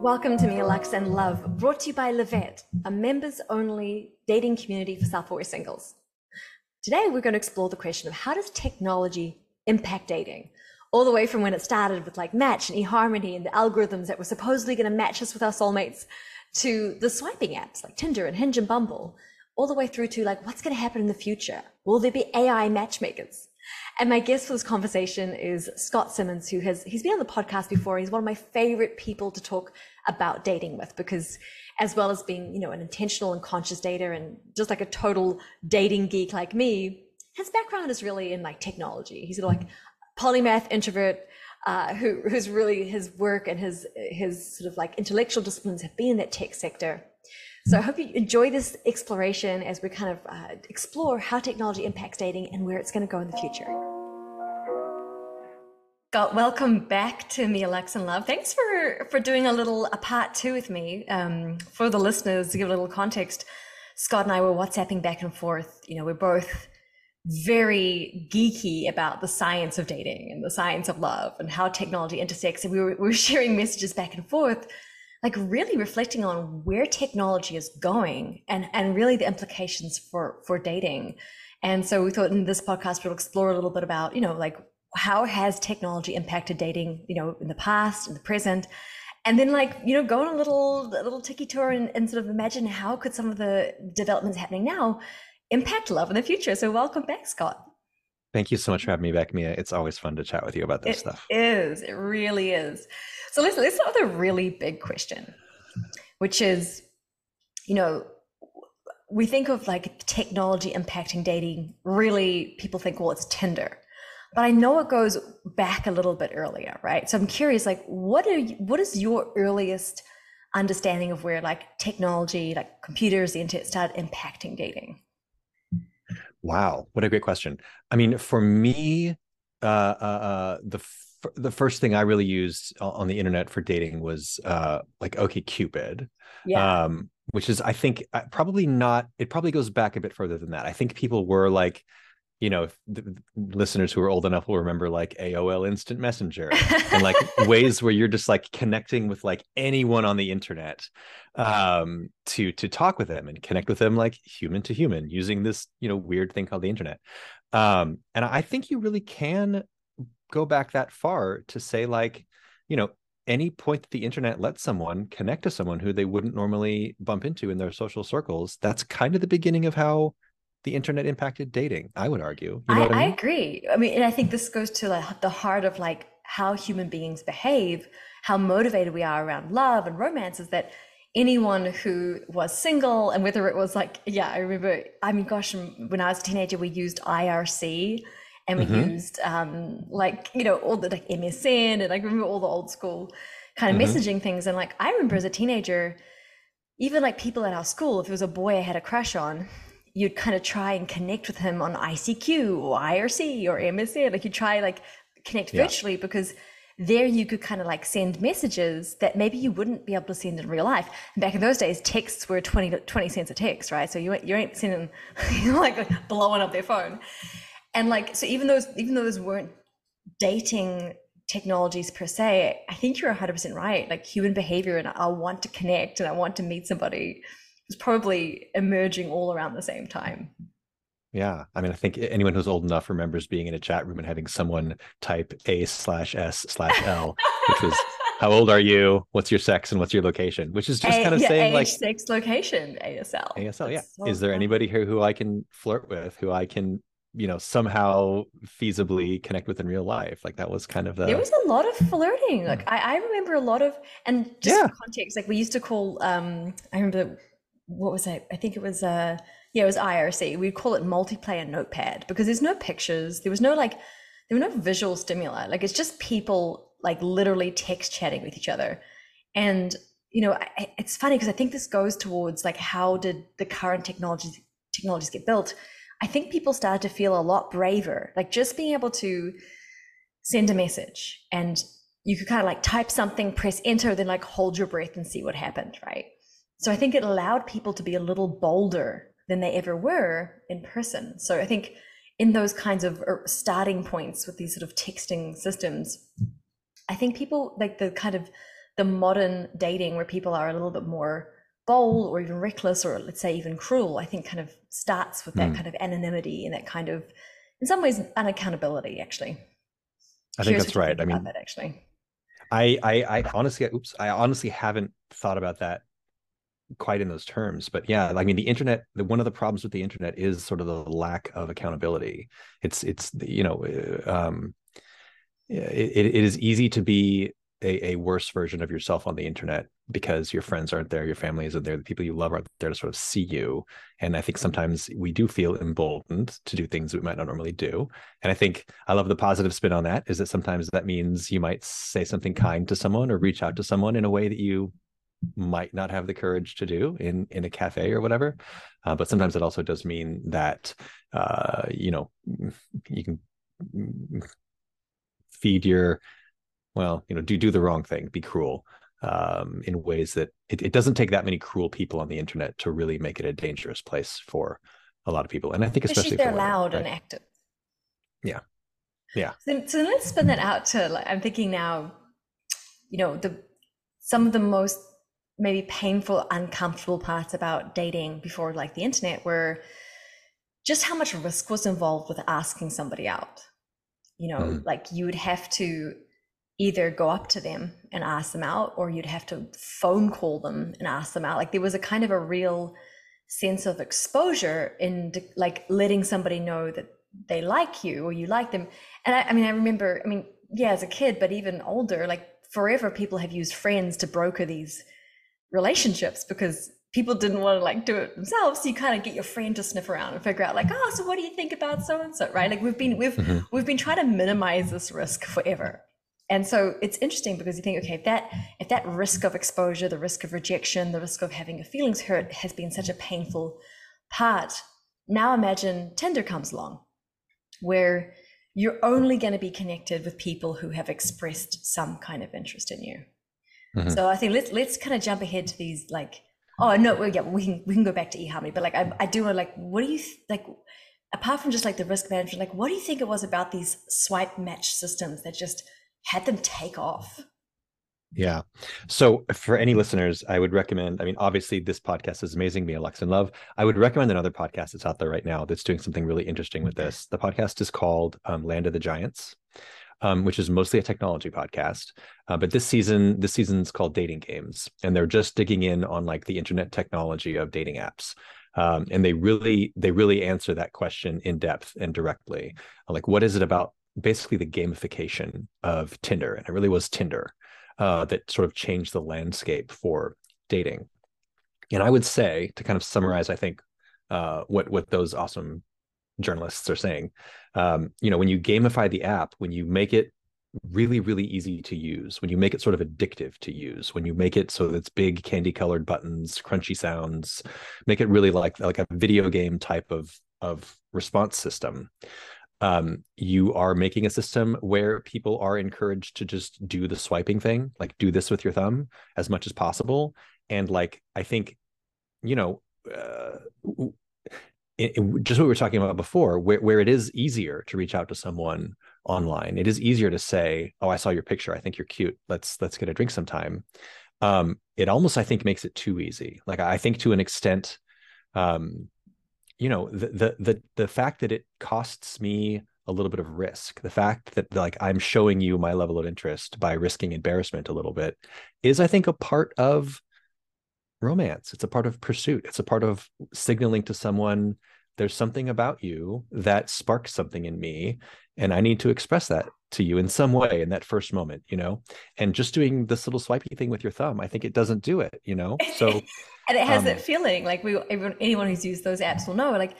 Welcome to Me, Lux and Love, brought to you by La Vette, a members only dating community for self aware singles. Today, we're going to explore the question of how does technology impact dating? All the way from when it started with like Match and eHarmony and the algorithms that were supposedly going to match us with our soulmates to the swiping apps like Tinder and Hinge and Bumble, all the way through to like what's going to happen in the future? Will there be AI matchmakers? And my guest for this conversation is Scott Simmons, who has he's been on the podcast before. He's one of my favorite people to talk about dating with because as well as being, you know, an intentional and conscious dater and just like a total dating geek like me, his background is really in like technology. He's sort of like polymath introvert, uh, who, who's really his work and his his sort of like intellectual disciplines have been in that tech sector. So I hope you enjoy this exploration as we kind of uh, explore how technology impacts dating and where it's going to go in the future. Scott, welcome back to Me, Alex and Love. Thanks for for doing a little a part two with me. Um, for the listeners, to give a little context, Scott and I were WhatsApping back and forth. You know, we're both very geeky about the science of dating and the science of love and how technology intersects. And we were, we were sharing messages back and forth, like really reflecting on where technology is going and and really the implications for for dating. And so we thought in this podcast we'll explore a little bit about you know like how has technology impacted dating, you know, in the past, in the present, and then like you know go on a little a little tiki tour and, and sort of imagine how could some of the developments happening now impact love in the future. So welcome back, Scott. Thank you so much for having me back, Mia. It's always fun to chat with you about this it stuff. It is. It really is. So let's let's start with a really big question, which is, you know, we think of like technology impacting dating. Really, people think, well, it's Tinder but I know it goes back a little bit earlier, right? So I'm curious, like, what are you, what is your earliest understanding of where like technology, like computers, the internet started impacting dating? Wow, what a great question. I mean, for me, uh, uh, uh the f- the first thing I really used on the internet for dating was uh, like OkCupid. Yeah. Um, which is, I think, uh, probably not. It probably goes back a bit further than that. I think people were like you know, the listeners who are old enough will remember like AOL Instant Messenger and like ways where you're just like connecting with like anyone on the internet um, to to talk with them and connect with them like human to human using this you know weird thing called the internet. Um, and I think you really can go back that far to say like, you know, any point that the internet lets someone connect to someone who they wouldn't normally bump into in their social circles, that's kind of the beginning of how the internet impacted dating i would argue you know I, I, mean? I, agree i mean and i think this goes to like the heart of like how human beings behave how motivated we are around love and romance is that anyone who was single and whether it was like yeah i remember i mean gosh when i was a teenager we used irc and we mm-hmm. used um like you know all the like msn and i remember all the old school kind of mm-hmm. messaging things and like i remember as a teenager even like people at our school if it was a boy i had a crush on you'd kind of try and connect with him on ICQ or IRC or MSN. Like you try like connect yeah. virtually because there you could kind of like send messages that maybe you wouldn't be able to send in real life. And back in those days, texts were 20, 20 cents a text, right? So you, you ain't sending, you know, like blowing up their phone. And like, so even those, even though those weren't dating technologies per se, I think you're 100% right. Like human behavior and I want to connect and I want to meet somebody was probably emerging all around the same time. Yeah. I mean, I think anyone who's old enough remembers being in a chat room and having someone type A slash S slash L, which was how old are you? What's your sex and what's your location? Which is just a, kind of yeah, saying age, like sex, location, ASL. ASL, yeah. So is there anybody here who I can flirt with, who I can, you know, somehow feasibly connect with in real life? Like that was kind of the There was a lot of flirting. Like I, I remember a lot of and just yeah. context, like we used to call um I remember what was it? I think it was uh yeah, it was IRC. We'd call it multiplayer notepad because there's no pictures. There was no like there were no visual stimuli. Like it's just people like literally text chatting with each other. And you know, I, it's funny because I think this goes towards like how did the current technologies technologies get built? I think people started to feel a lot braver. Like just being able to send a message and you could kind of like type something, press enter, then like hold your breath and see what happened, right? So I think it allowed people to be a little bolder than they ever were in person. So I think in those kinds of er, starting points with these sort of texting systems, I think people like the kind of the modern dating where people are a little bit more bold or even reckless or let's say even cruel i think kind of starts with that mm. kind of anonymity and that kind of in some ways unaccountability actually i think that's right i mean that actually I, I i honestly oops i honestly haven't thought about that quite in those terms but yeah i mean the internet the, one of the problems with the internet is sort of the lack of accountability it's it's you know uh, um it, it is easy to be a, a worse version of yourself on the internet because your friends aren't there, your family isn't there, the people you love aren't there to sort of see you. And I think sometimes we do feel emboldened to do things we might not normally do. And I think I love the positive spin on that is that sometimes that means you might say something kind to someone or reach out to someone in a way that you might not have the courage to do in in a cafe or whatever. Uh, but sometimes it also does mean that uh, you know you can feed your well, you know, do do the wrong thing, be cruel um, in ways that it, it doesn't take that many cruel people on the internet to really make it a dangerous place for a lot of people. And I think especially, especially they're loud right? and active. Yeah, yeah. So, so let's spin that out to. Like, I'm thinking now, you know, the some of the most maybe painful, uncomfortable parts about dating before like the internet were just how much risk was involved with asking somebody out. You know, mm. like you would have to either go up to them and ask them out or you'd have to phone call them and ask them out like there was a kind of a real sense of exposure in like letting somebody know that they like you or you like them and I, I mean i remember i mean yeah as a kid but even older like forever people have used friends to broker these relationships because people didn't want to like do it themselves so you kind of get your friend to sniff around and figure out like oh so what do you think about so and so right? Like we've been we've mm-hmm. we've been trying to minimize this risk forever. And so it's interesting because you think okay if that if that risk of exposure the risk of rejection the risk of having your feelings hurt has been such a painful part now imagine tinder comes along where you're only going to be connected with people who have expressed some kind of interest in you mm-hmm. so i think let's let's kind of jump ahead to these like oh no well, yeah we can we can go back to eharmony but like i, I do want like what do you th- like apart from just like the risk management like what do you think it was about these swipe match systems that just had them take off. Yeah. So for any listeners, I would recommend, I mean, obviously this podcast is amazing, me, Alex and Love. I would recommend another podcast that's out there right now that's doing something really interesting with this. The podcast is called um, Land of the Giants. Um, which is mostly a technology podcast. Uh, but this season, this season's called Dating Games, and they're just digging in on like the internet technology of dating apps. Um, and they really, they really answer that question in depth and directly. Like, what is it about basically the gamification of Tinder, and it really was Tinder uh, that sort of changed the landscape for dating. And I would say, to kind of summarize, I think uh, what what those awesome journalists are saying, um, you know, when you gamify the app, when you make it really really easy to use when you make it sort of addictive to use when you make it so that it's big candy colored buttons crunchy sounds make it really like like a video game type of of response system um, you are making a system where people are encouraged to just do the swiping thing, like do this with your thumb as much as possible. And like, I think, you know, uh, it, it, just what we were talking about before, where, where it is easier to reach out to someone online, it is easier to say, "Oh, I saw your picture. I think you're cute. Let's let's get a drink sometime." Um, it almost, I think, makes it too easy. Like I think to an extent, um, you know the, the the the fact that it costs me a little bit of risk the fact that like i'm showing you my level of interest by risking embarrassment a little bit is i think a part of romance. It's a part of pursuit. It's a part of signaling to someone there's something about you that sparks something in me and i need to express that to you in some way in that first moment you know? And just doing this little swipey thing with your thumb i think it doesn't do it you know? So and it has um, that feeling like we everyone, anyone who's used those apps will know like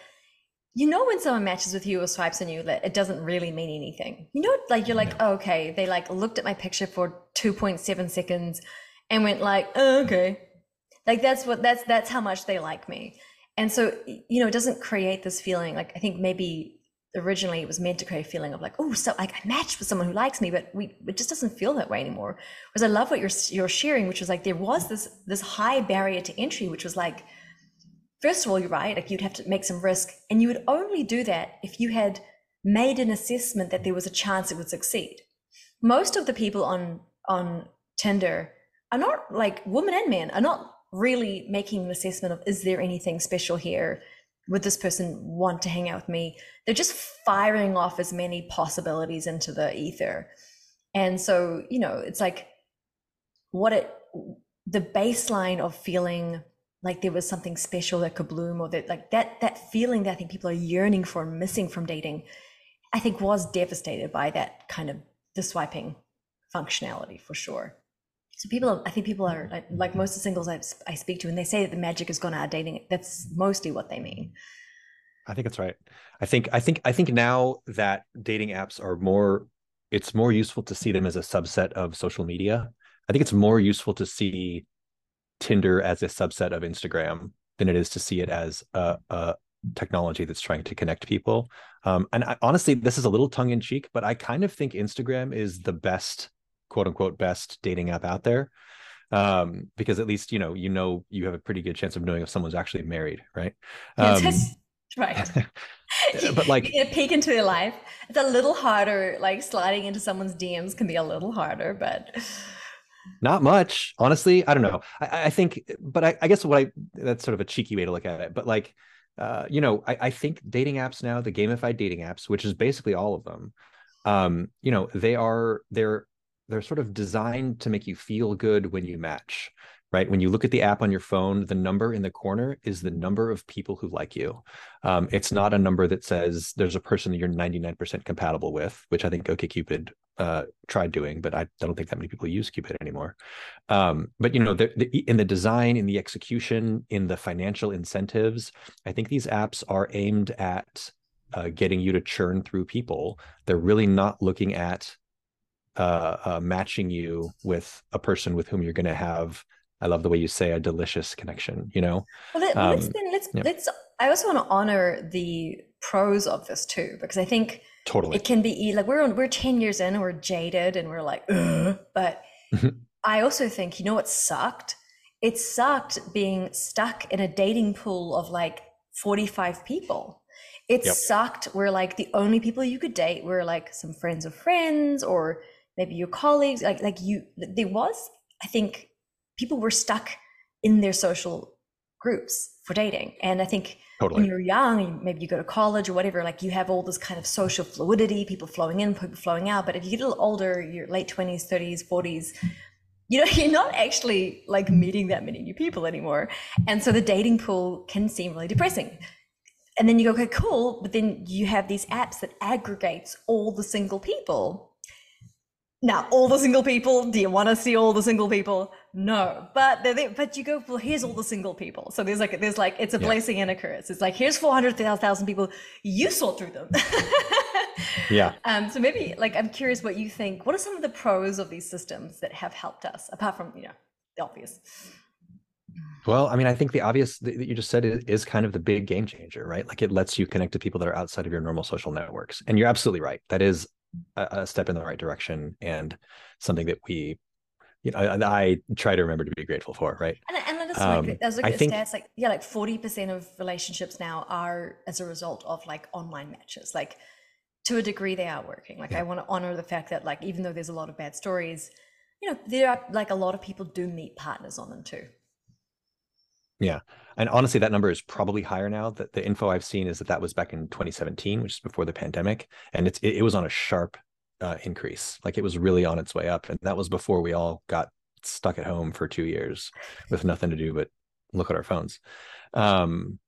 you know when someone matches with you or swipes on you that it doesn't really mean anything. You know like you're like oh, okay. They like looked at my picture for 2.7 seconds and went like oh, okay like that's what that's that's how much they like me and so you know it doesn't create this feeling like i think maybe originally it was meant to create a feeling of like, oh, so like I matched with someone who likes me, but we it just doesn't feel that way anymore. Whereas I love what you're you're sharing, which was like there was this this high barrier to entry, which was like, first of all, you're right, like you'd have to make some risk, and you would only do that if you had made an assessment that there was a chance it would succeed. Most of the people on on Tinder are not like women and men are not really making an assessment of is there anything special here? Would this person want to hang out with me? They're just firing off as many possibilities into the ether. And so you know it's like what it the baseline of feeling like there was something special that could bloom or that like that that feeling that i think people are yearning for and missing from dating i think was devastated by that kind of the swiping functionality for sure so people, I think people are like, most of the singles I, I speak to, and they say that the magic has gone out of dating. That's mostly what they mean. I think that's right. I think I think I think now that dating apps are more, it's more useful to see them as a subset of social media. I think it's more useful to see Tinder as a subset of Instagram than it is to see it as a, a technology that's trying to connect people. Um, and I, honestly, this is a little tongue in cheek, but I kind of think Instagram is the best quote unquote best dating app out there. Um, because at least you know you know you have a pretty good chance of knowing if someone's actually married right? Um, right. but like you get a peek into their life. It's a little harder like sliding into someone's dms can be a little harder but not much honestly i don't know. I, I think but I, I, guess what i that's sort of a cheeky way to look at it but like uh, you know I, I think dating apps now the gamified dating apps which is basically all of them um, you know they are they're they're sort of designed to make you feel good when you match right? When you look at the app on your phone the number in the corner is the number of people who like you. Um, it's not a number that says there's a person that you're 99% compatible with which i think okcupid uh, tried doing but I, I, don't think that many people use cupid anymore. Um, but you know the, the, in the design in the execution in the financial incentives i think these apps are aimed at uh, getting you to churn through people. They're really not looking at uh, uh, matching you with a person with whom you're going to have I love the way you say a delicious connection, you know? Well, let, us um, then let's, yeah. let's, I also want to honor the pros of this too, because I think totally it can be like we're, we're 10 years in and we're jaded and we're like, Ugh. but I also think, you know, what sucked? It sucked being stuck in a dating pool of like 45 people. It yep. sucked where like the only people you could date were like some friends of friends or maybe your colleagues like like you there was i think people were stuck in their social groups for dating. And i think totally. when you're young maybe you go to college or whatever like you have all this kind of social fluidity people flowing in people flowing out. But if you get a little older your late 20s 30s 40s you know you're not actually like meeting that many new people anymore. And so the dating pool can seem really depressing. And then you go okay cool. But then you have these apps that aggregates all the single people now, all the single people. Do you want to see all the single people? No, but but you go. Well, here's all the single people. So there's like there's like it's a yeah. blessing and a curse. It's like here's four hundred thousand people. You sort through them. yeah. Um. So maybe like I'm curious what you think. What are some of the pros of these systems that have helped us, apart from you know the obvious? Well, I mean, I think the obvious that you just said is kind of the big game changer, right? Like it lets you connect to people that are outside of your normal social networks. And you're absolutely right. That is a, a step in the right direction and something that we you know, I, I, try to remember to be grateful for, right? And, and let us um, look at I think, stats, like yeah, like forty percent of relationships now are as a result of like online matches. Like to a degree, they are working. Like yeah. I want to honor the fact that like even though there's a lot of bad stories, you know, there are like a lot of people do meet partners on them too. Yeah. And honestly, that number is probably higher now. That the info I've seen is that that was back in 2017, which is before the pandemic, and it's it, it was on a sharp uh, increase. Like it was really on its way up, and that was before we all got stuck at home for two years with nothing to do but look at our phones. Um,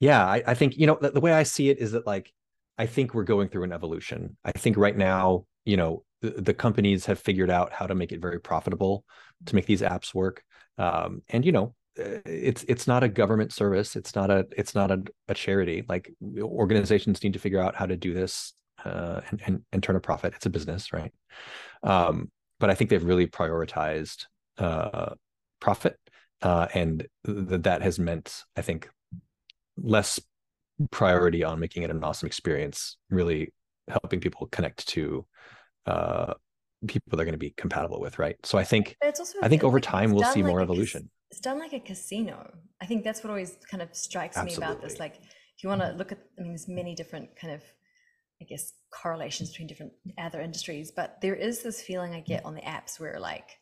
yeah, I, I think you know the, the way I see it is that like I think we're going through an evolution. I think right now, you know, the, the companies have figured out how to make it very profitable to make these apps work. Um, and you know, it's it's not a government service. It's not a it's not a, a charity. Like organizations need to figure out how to do this uh, and, and, and turn a profit. It's a business right? Um, but i think they've really prioritized uh, profit uh, and th- that has meant i think less priority on making it an awesome experience really helping people connect to uh, people they're going to be compatible with right? So i think i think over time we'll see more evolution it's done like a casino. I think that's what always kind of strikes Absolutely. me about this. Like, if you want to mm-hmm. look at, I mean, there's many different kind of, I guess, correlations between different other industries, but there is this feeling I get on the apps where like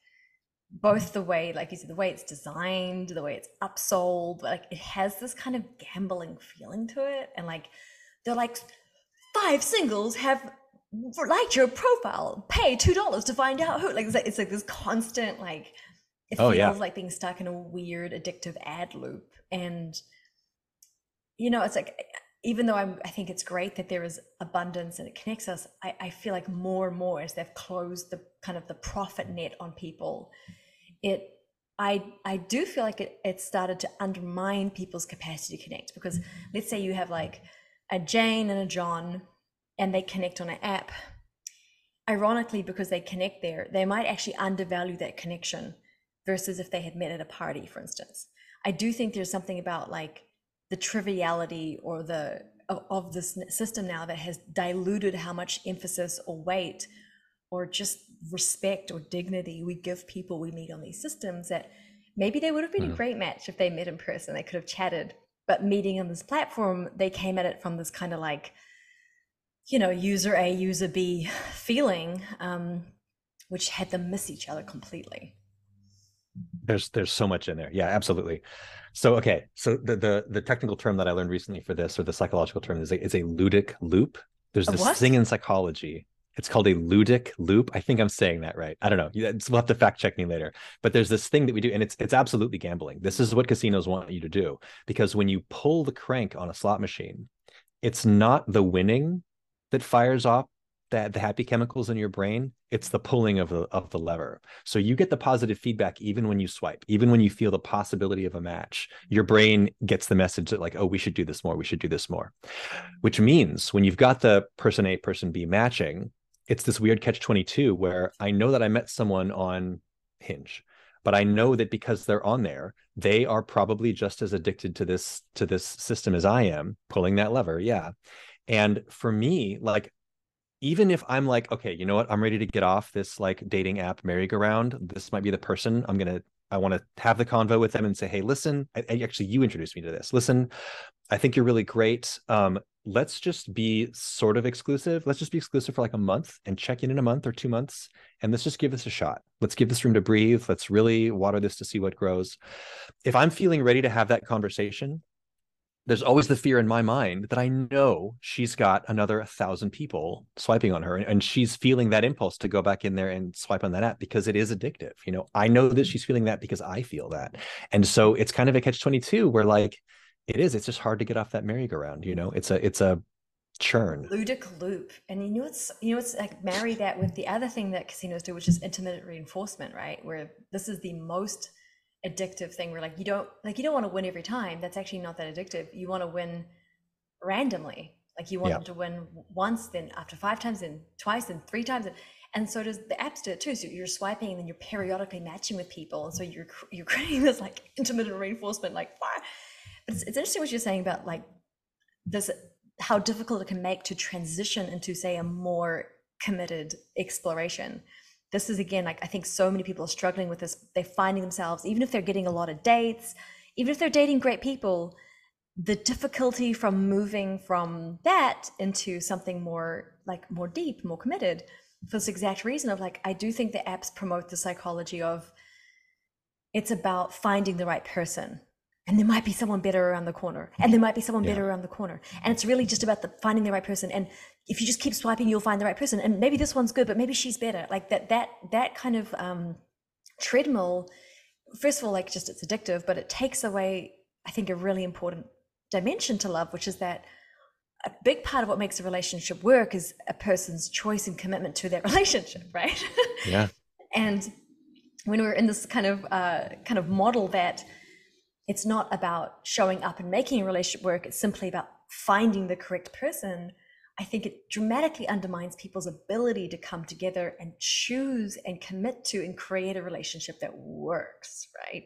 both the way, like you said, the way it's designed, the way it's upsold, like it has this kind of gambling feeling to it. And like they're like five singles have liked your profile, pay two dollars to find out who. Like it's, like it's like this constant like it Oh, feels yeah. like being stuck in a weird addictive ad loop. And you know, it's like even though I'm, I think it's great that there is abundance and it connects us, I, I feel like more and more as they've closed the kind of the profit net on people, it I I do feel like it it started to undermine people's capacity to connect because let's say you have like a Jane and a John and they connect on an app. Ironically, because they connect there, they might actually undervalue that connection versus if they had met at a party, for instance. I do think there's something about like the triviality or the of, of this system now that has diluted how much emphasis or weight or just respect or dignity we give people we meet on these systems that maybe they would have been a Mhm. great match if they met in person they could have chatted but meeting on this platform they came at it from this kind of like you know user a user b feeling um, which had them miss each other completely there's there's so much in there. Yeah absolutely. So okay so the the the technical term that i learned recently for this or the psychological term is a, is a ludic loop. There's A this what? thing in psychology. It's called a ludic loop. I think i'm saying that right. I don't know. We'll have to fact check me later. But there's this thing that we do and it's it's absolutely gambling. This is what casinos want you to do because when you pull the crank on a slot machine it's not the winning that fires off that the happy chemicals in your brain it's the pulling of the of the lever. So you get the positive feedback even when you swipe even when you feel the possibility of a match. Your brain gets the message that like oh we should do this more we should do this more. Which means when you've got the person a person b matching it's this weird catch 22 where i know that i met someone on hinge but i know that because they're on there they are probably just as addicted to this to this system as i am pulling that lever yeah. And for me like even if I'm like, okay, you know what, I'm ready to get off this like dating app merry-go-round. This might be the person I'm gonna. I want to have the convo with them and say, hey, listen, I, I- actually, you introduced me to this. Listen, I think you're really great. Um, let's just be sort of exclusive. Let's just be exclusive for like a month and check in in a month or two months, and let's just give this a shot. Let's give this room to breathe. Let's really water this to see what grows. If I'm feeling ready to have that conversation, there's always the fear in my mind that I know she's got another thousand people swiping on her and, she's feeling that impulse to go back in there and swipe on that app because it is addictive. You know, I know that mm-hmm. she's feeling that because I feel that. And so it's kind of a catch 22 where like it is, it's just hard to get off that merry-go-round, you know, it's a, it's a churn. ludic loop and you know it's you know it's like marry that with the other thing that casinos do which is intermittent reinforcement right where this is the most addictive thing where like you don't like you don't want to win every time. That's actually not that addictive. You want to win randomly. Like you want Yeah. them to win once then after five times then twice then three times and, and so does the apps do it too. So you're swiping and then you're periodically matching with people. And so you're you're creating this like intermittent reinforcement like fire. but it's, it's interesting what you're saying about like this how difficult it can make to transition into say a more committed exploration this is again like i think so many people are struggling with this. They're finding themselves even if they're getting a lot of dates even if they're dating great people the difficulty from moving from that into something more like more deep more committed for this exact reason of like i do think the apps promote the psychology of it's about finding the right person. And there might be someone better around the corner. And there might be someone Yeah. better around the corner. And it's really just about the finding the right person. And if you just keep swiping you'll find the right person. And maybe this one's good but maybe she's better. Like that that that kind of um treadmill first of all like just it's addictive but it takes away i think a really important dimension to love which is that a big part of what makes a relationship work is a person's choice and commitment to that relationship right? Yeah. and when we're in this kind of uh, kind of model that it's not about showing up and making a relationship work it's simply about finding the correct person i think it dramatically undermines people's ability to come together and choose and commit to and create a relationship that works right?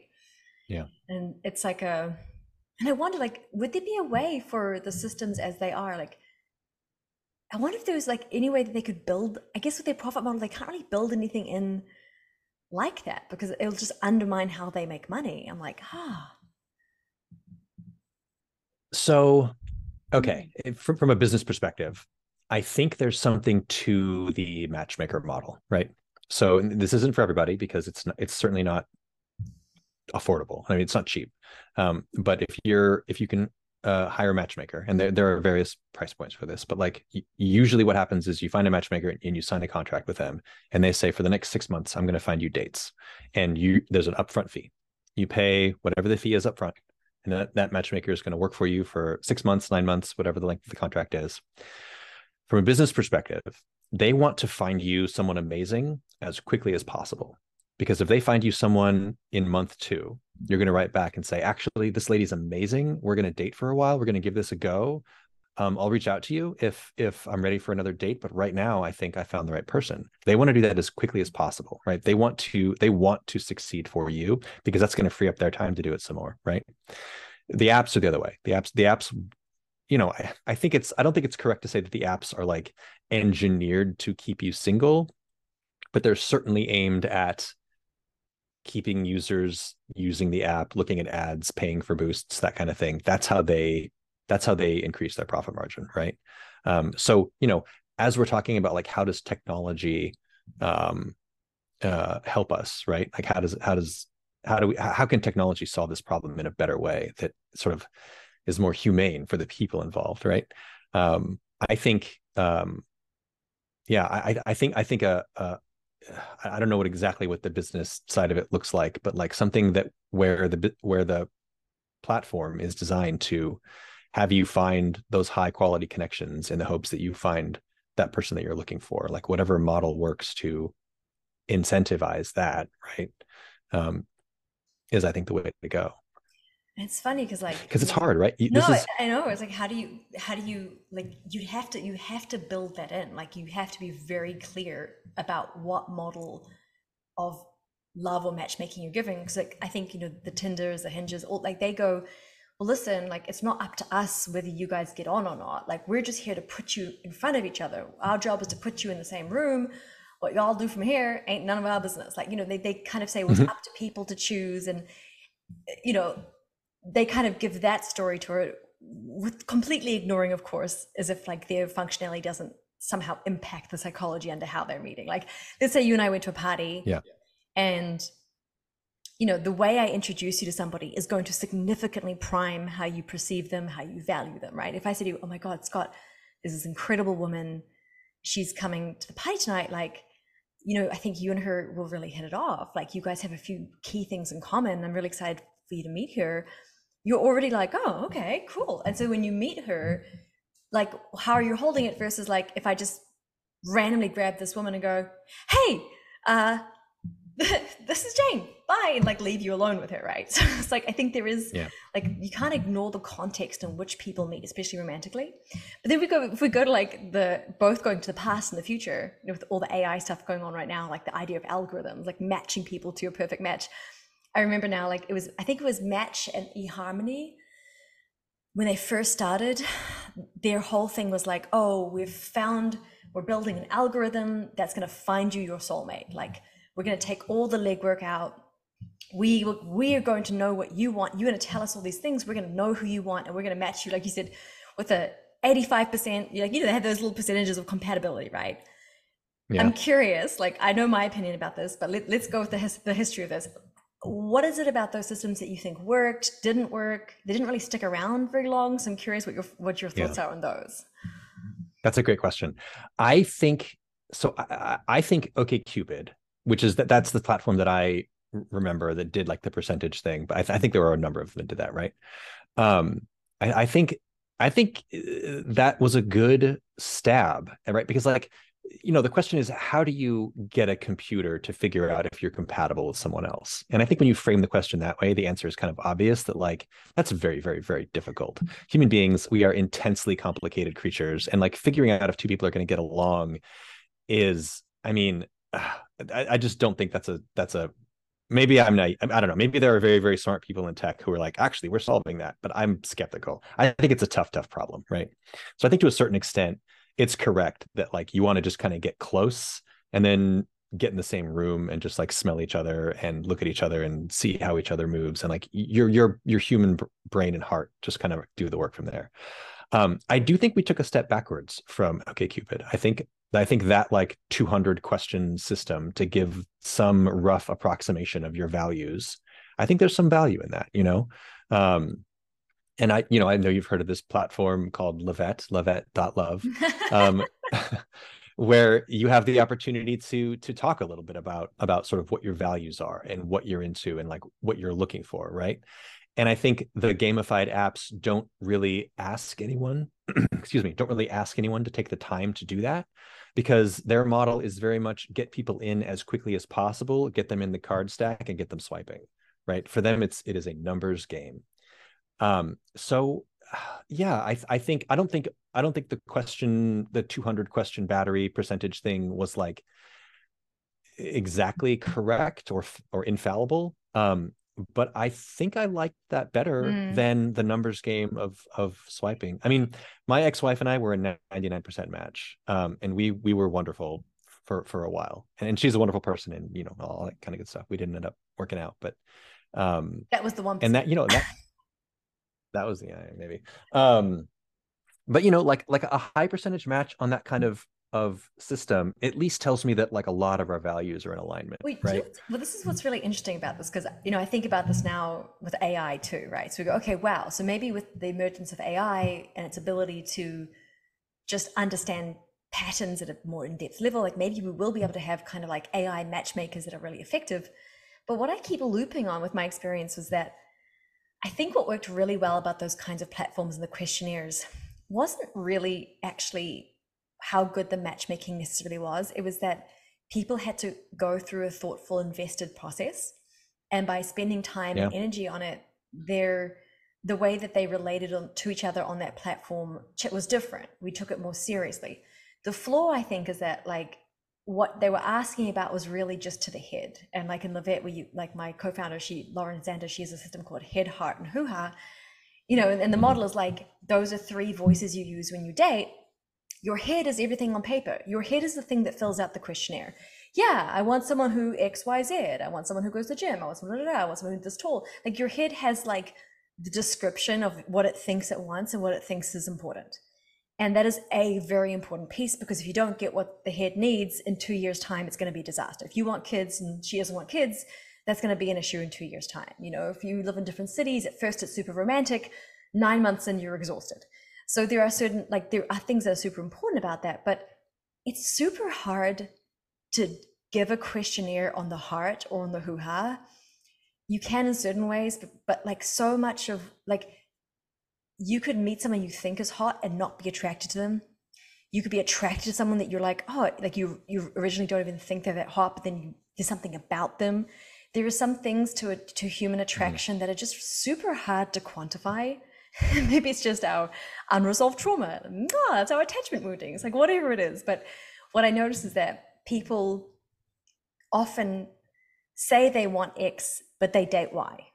Yeah. and it's like a and i wonder like would there be a way for the systems as they are like i wonder if there was like any way that they could build i guess with their profit model they can't really build anything in like that because it'll just undermine how they make money. I'm like ah. So, okay, from, from a business perspective, I think there's something to the matchmaker model, right? so this isn't for everybody because it's not, it's certainly not affordable. I mean, it's not cheap. Um, but if you're if you can uh, hire a matchmaker, and there there are various price points for this, but like usually what happens is you find a matchmaker and you sign a contract with them, and they say for the next six months I'm going to find you dates, and you there's an upfront fee. You pay whatever the fee is upfront, and that, that matchmaker is going to work for you for six months, nine months, whatever the length of the contract is. From a business perspective, they want to find you someone amazing as quickly as possible. Because if they find you someone in month two you're going to write back and say actually this lady's amazing. We're going to date for a while. We're going to give this a go um, i'll reach out to you if if i'm ready for another date but right now i think i found the right person. They want to do that as quickly as possible right? They want to they want to succeed for you because that's going to free up their time to do it some more right? The apps are the other way. The apps the apps you know I, I think it's i don't think it's correct to say that the apps are like engineered to keep you single but they're certainly aimed at keeping users using the app, looking at ads, paying for boosts, that kind of thing. That's how they that's how they increase their profit margin, right? Um, so you know, as we're talking about like how does technology um, uh, help us, right? Like how does how does how do we how can technology solve this problem in a better way that sort of is more humane for the people involved, right? Um, I think um, yeah, I, I think I think a, a, I don't know what exactly what the business side of it looks like, but like something that where the where the platform is designed to have you find those high quality connections in the hopes that you find that person that you're looking for, like whatever model works to incentivize that, right? Um, is I think the way to go. It's funny because like because it's hard, right? no, is... I know. It's like how do you how do you like you have to you have to build that in. Like you have to be very clear about what model of love or matchmaking you're giving. Because like I think you know the Tinders, the Hinges, all like they go. Well, listen, like it's not up to us whether you guys get on or not. Like we're just here to put you in front of each other. Our job is to put you in the same room. What y'all do from here ain't none of our business. Like you know they they kind of say well, it's mm-hmm. up to people to choose and you know they kind of give that story to her with completely ignoring, of course, as if like their functionality doesn't somehow impact the psychology under how they're meeting. Like, let's say you and I went to a party, yeah, and you know the way I introduce you to somebody is going to significantly prime how you perceive them, how you value them, right? If I say to you, "Oh my God, Scott, there's this incredible woman, she's coming to the party tonight," like you know, I think you and her will really hit it off. Like you guys have a few key things in common. I'm really excited for you to meet her you're already like, oh, okay, cool. And so when you meet her, like, how are you holding it versus like, if I just randomly grab this woman and go, hey, uh, this is Jane, bye, and like leave you alone with her, right? So it's like, I think there is, yeah. like, you can't ignore the context in which people meet, especially romantically. But then we go, if we go to like the both going to the past and the future, you know, with all the AI stuff going on right now, like the idea of algorithms, like matching people to a perfect match I remember now, like it was, I think it was Match and eHarmony. When they first started, their whole thing was like, oh, we've found, we're building an algorithm that's going to find you your soulmate. Like, we're going to take all the legwork out. We, we are going to know what you want. You're going to tell us all these things. We're going to know who you want, and we're going to match you, like you said, with a 85%, like, you know, they have those little percentages of compatibility, right? Yeah. I'm curious, like, I know my opinion about this, but let, us go with the, his, the history of this what is it about those systems that you think worked, didn't work? They didn't really stick around very long. So I'm curious what your what your thoughts yeah. are on those. That's a great question. I think so. I, I think OkCupid, which is that that's the platform that I remember that did like the percentage thing, but I, th- I think there were a number of them that did that, right? Um, I, I think I think uh, that was a good stab, right? Because like you know the question is how do you get a computer to figure out if you're compatible with someone else and i think when you frame the question that way the answer is kind of obvious that like that's very very very difficult human beings we are intensely complicated creatures and like figuring out if two people are going to get along is i mean I, I just don't think that's a that's a maybe i'm not i don't know maybe there are very very smart people in tech who are like actually we're solving that but i'm skeptical. I think it's a tough tough problem right? So i think to a certain extent it's correct that like you want to just kind of get close and then get in the same room and just like smell each other and look at each other and see how each other moves and like your your your human brain and heart just kind of do the work from there. Um, i do think we took a step backwards from OkCupid i think I think that like 200 question system to give some rough approximation of your values, I think there's some value in that, you know? Um, and I, you know, I know you've heard of this platform called Levette, lavette.love, um, where you have the opportunity to to talk a little bit about about sort of what your values are and what you're into and like what you're looking for, right? And I think the gamified apps don't really ask anyone, excuse me, don't really ask anyone to take the time to do that because their model is very much get people in as quickly as possible, get them in the card stack and get them swiping, right? For them, it's it is a numbers game. Um, so yeah, I I think I don't think I don't think the question the 200 question battery percentage thing was like exactly correct or or infallible. Um, but I think I liked that better mm. than the numbers game of of swiping. I mean, my ex-wife and I were a 99% match. Um, and we we were wonderful for for a while. And, she's a wonderful person and you know, all that kind of good stuff. We didn't end up working out, but um that was the one and that you know that that was the yeah, maybe. Um but you know, like like a high percentage match on that kind of of system at least tells me that like a lot of our values are in alignment Wait, right? well this is what's really interesting about this because you know i think about this now with ai too right? So we go okay wow so maybe with the emergence of ai and its ability to just understand patterns at a more in-depth level like maybe we will be able to have kind of like ai matchmakers that are really effective. But what i keep looping on with my experience was that i think what worked really well about those kinds of platforms and the questionnaires wasn't really actually how good the matchmaking necessarily was. It was that people had to go through a thoughtful, invested process. And by spending time yeah. and energy on it, their the way that they related to each other on that platform was different. We took it more seriously. The flaw, I think, is that like what they were asking about was really just to the head. And like in La Vette, where you like my co-founder, she Lauren Zander, she has a system called Head, Heart, and Hoo Ha. You know, and, and the mm-hmm. model is like those are three voices you use when you date your head is everything on paper. Your head is the thing that fills out the questionnaire. Yeah, I want someone who X, Y, Z. I want someone who goes to the gym. I want someone, I want someone who's this tall. Like your head has like the description of what it thinks it wants and what it thinks is important. And that is a very important piece because if you don't get what the head needs in two years' time, it's going to be a disaster. If you want kids and she doesn't want kids, that's going to be an issue in two years' time. You know, if you live in different cities, at first it's super romantic, nine months in, you're exhausted. So there are certain, like, there are things that are super important about that, but it's super hard to give a questionnaire on the heart or on the hoo ha. You can in certain ways, but, but like so much of like, you could meet someone you think is hot and not be attracted to them. You could be attracted to someone that you're like, oh, like you you originally don't even think they're that hot, but then you, there's something about them. There are some things to to human mm-hmm. attraction mm. that are just super hard to quantify. maybe it's just our unresolved trauma. Ah, it's our attachment wounding. It's like whatever it is. But what I notice is that people often say they want X, but they date Y.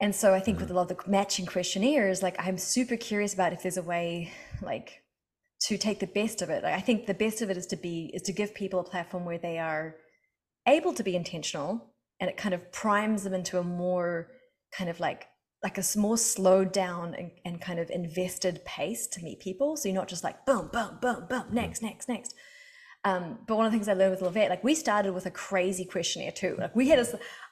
And so I think with mm-hmm. a lot of the matching questionnaires, like I'm super curious about if there's a way like to take the best of it. Like, I think the best of it is to be is to give people a platform where they are able to be intentional and it kind of primes them into a more kind of like like a more slowed down and, and kind of invested pace to meet people. So you're not just like boom, boom, boom, boom, next, next, next. Um, but one of the things I learned with La Vette, like we started with a crazy questionnaire too. Like we had, a,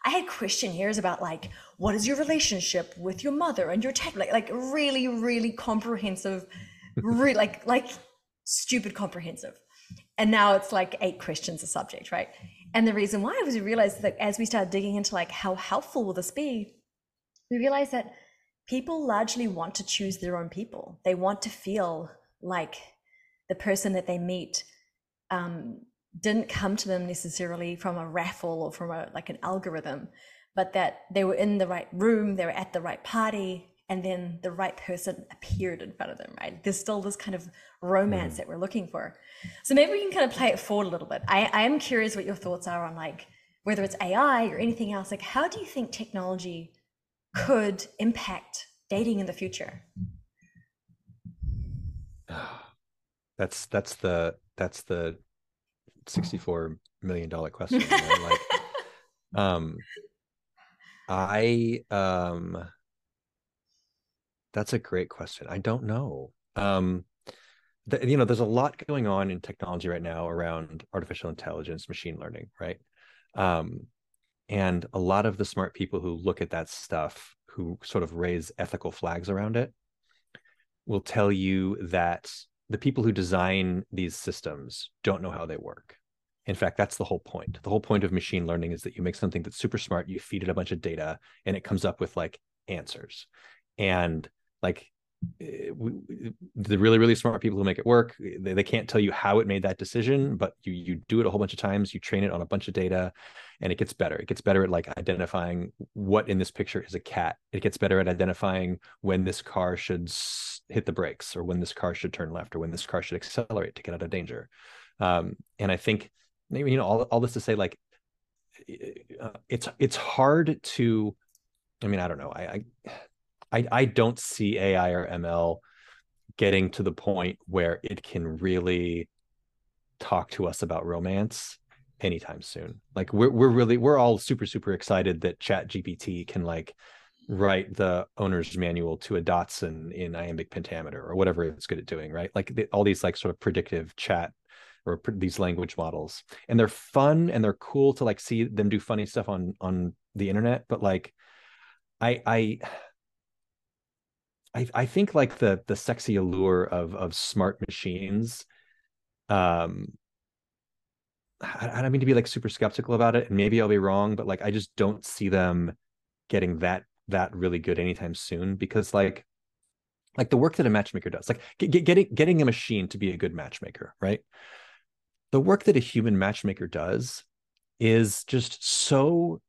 I had questionnaires about like, what is your relationship with your mother and your tech, like, like really, really comprehensive, really like, like stupid comprehensive. And now it's like eight questions a subject, right? And the reason why was we realized that as we started digging into like how helpful will this be, we realize that people largely want to choose their own people. They want to feel like the person that they meet um, didn't come to them necessarily from a raffle or from a like an algorithm, but that they were in the right room, they were at the right party, and then the right person appeared in front of them. Right? There's still this kind of romance mm. that we're looking for. So maybe we can kind of play it forward a little bit. I, I am curious what your thoughts are on like whether it's AI or anything else. Like, how do you think technology could impact dating in the future? That's that's the that's the sixty-four million dollar question. like, um, I um, that's a great question. I don't know. Um, the, you know, there's a lot going on in technology right now around artificial intelligence, machine learning, right? Um, and a lot of the smart people who look at that stuff, who sort of raise ethical flags around it, will tell you that the people who design these systems don't know how they work. In fact, that's the whole point. The whole point of machine learning is that you make something that's super smart, you feed it a bunch of data, and it comes up with like answers. And like Eh, eh, the really really smart people who make it work eh, they, they can't tell you how it made that decision but you you do it a whole bunch of times you train it on a bunch of data and it gets better. It gets better at like identifying what in this picture is a cat. It gets better at identifying when this car should hit the brakes or when this car should turn left or when this car should accelerate to get out of danger. Um, and i think you know all, all this to say like uh, it's it's hard to i mean i don't know. I, I I, I don't see AI or ML getting to the point where it can really talk to us about romance anytime soon. Like we're we're really we're all super super excited that Chat GPT can like write the owner's manual to a Datsun in iambic pentameter or whatever it's good at doing, right? Like the, all these like sort of predictive chat or these language models, and they're fun and they're cool to like see them do funny stuff on on the internet. But like, I I I, I think like the the sexy allure of of smart machines um I, I don't mean to be like super skeptical about it and maybe I'll be wrong but like I just don't see them getting that that really good anytime soon because like like the work that a matchmaker does like get, getting getting a machine to be a good matchmaker right? The work that a human matchmaker does is just so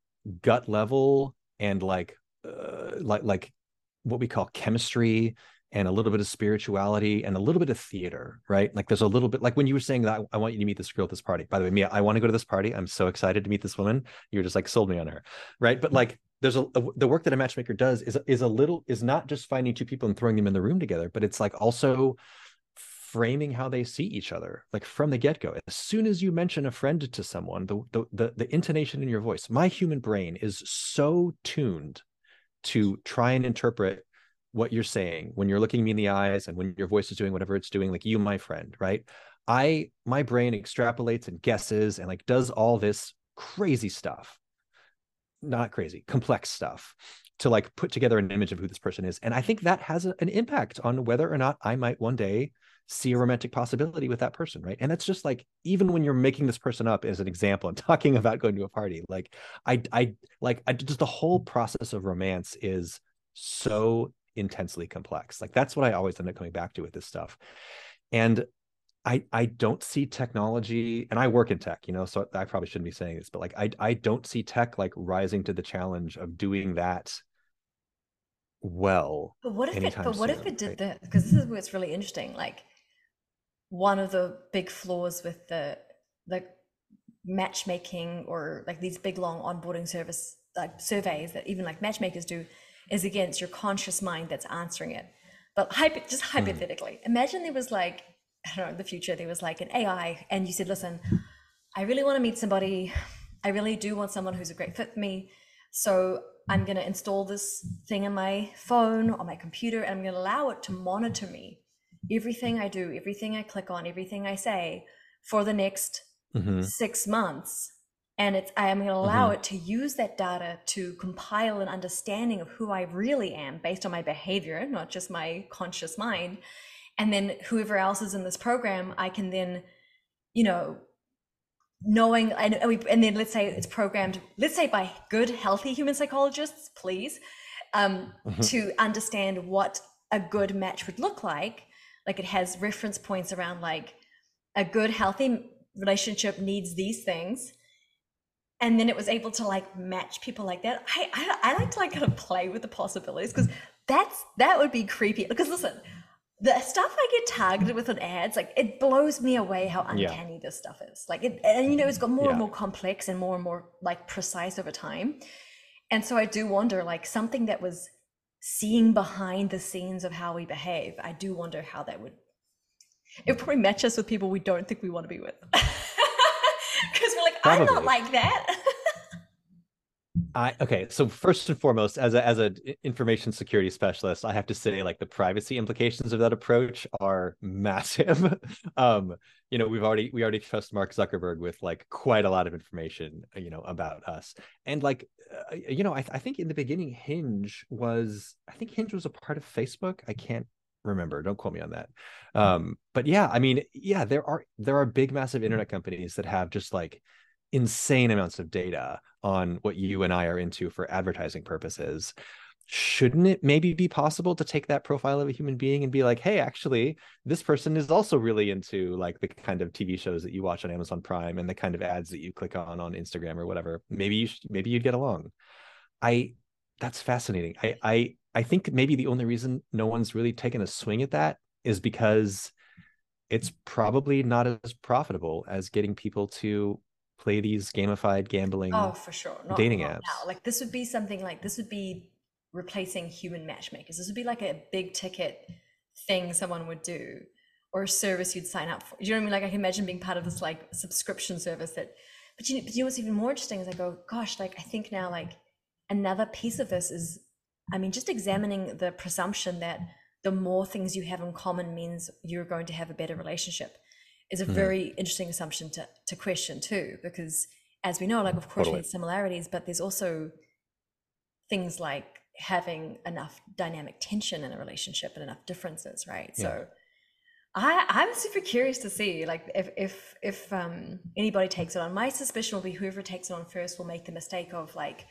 gut level and like uh, like like what we call chemistry and a little bit of spirituality and a little bit of theater, right? Like there's a little bit like when you were saying that I want you to meet this girl at this party. By the way, Mia, I want to go to this party. I'm so excited to meet this woman. You're just like sold me on her, right? But mm-hmm. like there's a, a the work that a matchmaker does is is a little is not just finding two people and throwing them in the room together, but it's like also framing how they see each other like from the get-go as soon as you mention a friend to someone the, the the the intonation in your voice my human brain is so tuned to try and interpret what you're saying. When you're looking me in the eyes and when your voice is doing whatever it's doing like you my friend right? I my brain extrapolates and guesses and like does all this crazy stuff. Not crazy complex stuff to like put together an image of who this person is. And i think that has a, an impact on whether or not i might one day see a romantic possibility with that person right and that's just like even when you're making this person up as an example and talking about going to a party like i i like I, just the whole process of romance is so intensely complex like that's what i always end up coming back to with this stuff and I, I don't see technology and I work in tech, you know, so I probably shouldn't be saying this, but like I I don't see tech like rising to the challenge of doing that well. But what if it but what soon, if it did right? that? Because this is what's really interesting. Like one of the big flaws with the the matchmaking or like these big long onboarding service like surveys that even like matchmakers do is against your conscious mind that's answering it. But hypo, just hmm. hypothetically, mm. imagine there was like I don't know in the future there was like an AI and you said, listen, I really want to meet somebody. I really do want someone who's a great fit for me. So I'm going to install this thing in my phone or my computer and I'm going to allow it to monitor me everything I do, everything I click on, everything I say for the next mm-hmm. six months. And it's I am going to allow mm-hmm. it to use that data to compile an understanding of who I really am based on my behavior, not just my conscious mind. And then whoever else is in this program, I can then, you know, knowing and, and then let's say it's programmed, let's say by good, healthy human psychologists, please, um, mm-hmm. to understand what a good match would look like like it has reference points around like a good healthy relationship needs these things and then it was able to like match people like that i i, I like to like kind of play with the possibilities because that's that would be creepy because listen the stuff I get targeted with on ads, like it blows me away how uncanny yeah. this stuff is. Like it, and you know, it's got more yeah. and more complex and more and more like precise over time. And so I do wonder, like something that was seeing behind the scenes of how we behave, I do wonder how that would it probably match us with people we don't think we want to be with. Because we're like, probably. I'm not like that. I okay, so first and foremost, as a as an information security specialist, I have to say like the privacy implications of that approach are massive. um, you know, we've already we already trust Mark Zuckerberg with like quite a lot of information, uh, you know, about us, and like, uh, you know, I, I think in the beginning, Hinge was I think Hinge was a part of Facebook. I can't remember don't quote me on that um but yeah i mean yeah there are there are big massive internet companies that have just like insane amounts of data on what you and I are into for advertising purposes. Shouldn't it maybe be possible to take that profile of a human being and be like, hey, actually, this person is also really into like the kind of TV shows that you watch on Amazon Prime and the kind of ads that you click on on Instagram or whatever. Maybe you should, maybe you'd get along. I that's fascinating. I I I think maybe the only reason no one's really taken a swing at that is because it's probably not as profitable as getting people to play these gamified gambling oh for sure. Not, dating not apps. Now. like this would be something like this would be replacing human matchmakers. This would be like a big ticket thing someone would do or a service you'd sign up for. You know what i mean? Like i can imagine being part of this like subscription service that but you, but you know what's even more interesting is i go gosh like i think now like another piece of this is i mean just examining the presumption that the more things you have in common means you're going to have a better relationship is a mm-hmm. very interesting assumption to, to question too, because as we know, like of course totally. there's similarities, but there's also things like having enough dynamic tension in a relationship and enough differences, right? Yeah. So I, I'm super curious to see like if if if um, anybody takes it on. My suspicion will be whoever takes it on first will make the mistake of like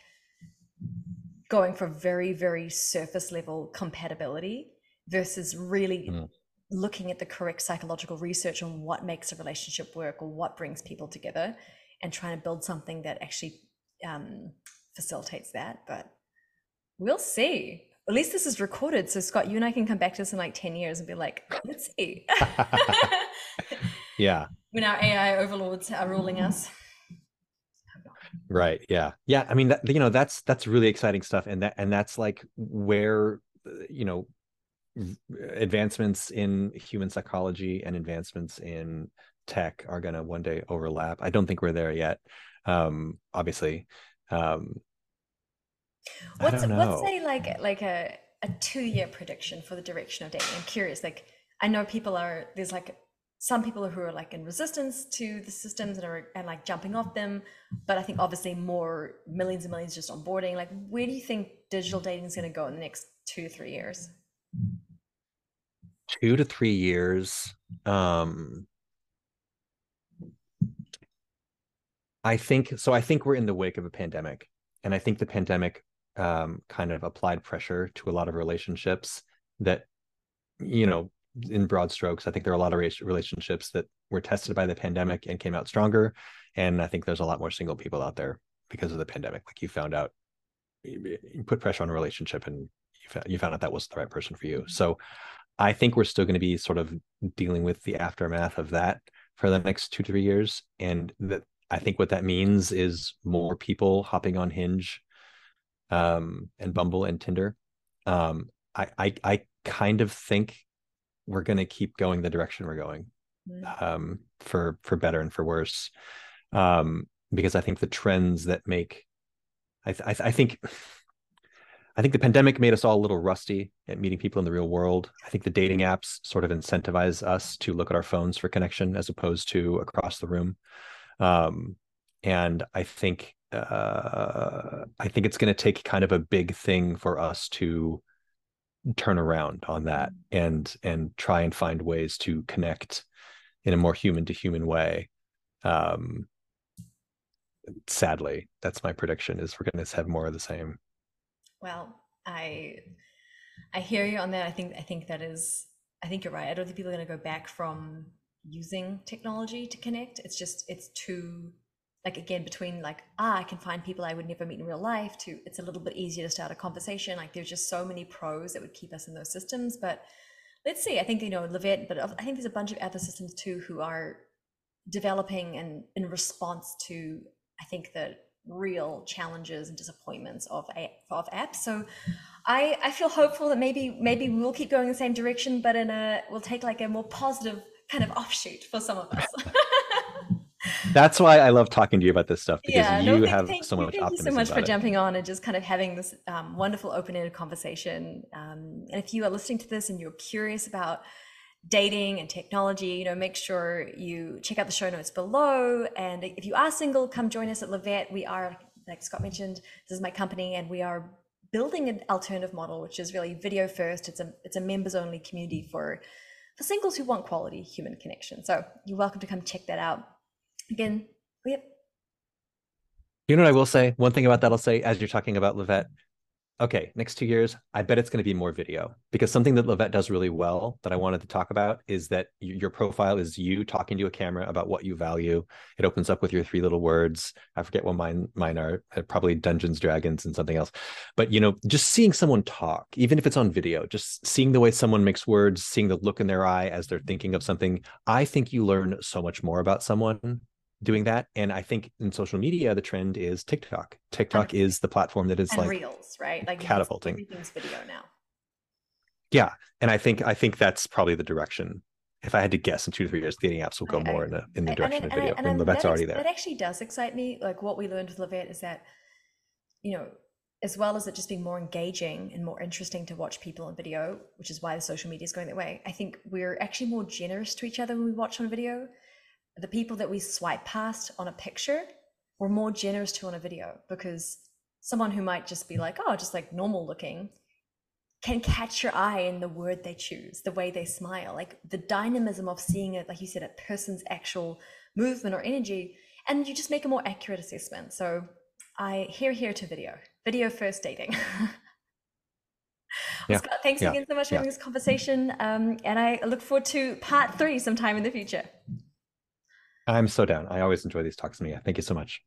going for very very surface level compatibility versus really mm looking at the correct psychological research on what makes a relationship work or what brings people together and trying to build something that actually um, facilitates that. But we'll see. At least this is recorded. So, Scott, you and I can come back to this in like 10 years and be like, let's see. yeah. When our AI overlords are ruling us. Right. Yeah. Yeah. I mean, that, you know, that's, that's really exciting stuff. And that, and that's like where, you know, advancements in human psychology and advancements in tech are going to one day overlap. I don't think we're there yet. Um, obviously. Um, what's what's a like like a a two year prediction for the direction of dating? I'm curious. Like I know people are there's like some people who are like in resistance to the systems and are and like jumping off them, but I think obviously more millions and millions just onboarding. Like where do you think digital dating is going to go in the next two three years? Two to three years. Um, I think so. I think we're in the wake of a pandemic, and I think the pandemic um, kind of applied pressure to a lot of relationships that, you know, in broad strokes, I think there are a lot of relationships that were tested by the pandemic and came out stronger. And I think there's a lot more single people out there because of the pandemic. Like you found out, you put pressure on a relationship and you found, out that wasn't the right person for you. So I think we're still going to be sort of dealing with the aftermath of that for the next two to three years. And that I think what that means is more people hopping on Hinge um, and Bumble and Tinder. Um, I, I, I kind of think we're going to keep going the direction we're going mm. um, for for better and for worse. Um, because I think the trends that make I, th- I, think I think the pandemic made us all a little rusty at meeting people in the real world. I think the dating apps sort of incentivize us to look at our phones for connection as opposed to across the room. Um, and I think uh, I think it's going to take kind of a big thing for us to turn around on that and and try and find ways to connect in a more human to human way. Um, sadly, that's my prediction: is we're going to have more of the same. Well, I I hear you on that. I think I think that is I think you're right. I don't think people are going to go back from using technology to connect. It's just it's too like again between like ah I can find people I would never meet in real life to it's a little bit easier to start a conversation. Like there's just so many pros that would keep us in those systems. But let's see. I think you know La Vette, but I think there's a bunch of other systems too who are developing and in response to I think the real challenges and disappointments of of apps. So I I feel hopeful that maybe maybe we'll keep going in the same direction, but in a we'll take like a more positive kind of offshoot for some of us. That's why I love talking to you about this stuff because Yeah, you no, thank, have thank so much thank you so much for it. jumping on and just kind of having this um, wonderful open-ended conversation. Um, and if you are listening to this and you're curious about dating and technology, you know, make sure you check out the show notes below. And if you are single, come join us at La Vette. We are, like Scott mentioned, this is my company, and we are building an alternative model, which is really video first. It's a it's a members-only community for for singles who want quality human connection. So you're welcome to come check that out. Again, yep. You know what I will say? One thing about that I'll say as you're talking about La Vette. Okay, next two years, I bet it's going to be more video because something that La Vette does really well that I wanted to talk about is that your profile is you talking to a camera about what you value. It opens up with your three little words. I forget what mine mine are. uh, Probably Dungeons, Dragons, and something else. But you know, just seeing someone talk, even if it's on video, just seeing the way someone makes words, seeing the look in their eye as they're thinking of something, I think you learn so much more about someone doing that. And I think in social media, the trend is TikTok. TikTok is the platform that is like reels, right? Like catapulting. Everything's video now. yeah and i think i think that's probably the direction if i had to guess in two to three years dating apps will go I- I- more in, a, in the And- direction and, of and I- video and and La Vette's that already there That actually does excite me. Like what we learned with La Vette is that, you know, as well as it just being more engaging and more interesting to watch people on video, which is why the social media is going that way. I think we're actually more generous to each other when we watch on video. The people that we swipe past on a picture, we're more generous to on a video because someone who might just be like, oh, just like normal looking, can catch your eye in the word they choose, the way they smile, like the dynamism of seeing it, like you said, a person's actual movement or energy, and you just make a more accurate assessment. So I hear here to video, video first dating. Yeah, Scott, thanks yeah, again so much for yeah. having this conversation, um, and I look forward to part three sometime in the future. I'm so down. I always enjoy these talks mia thank you so much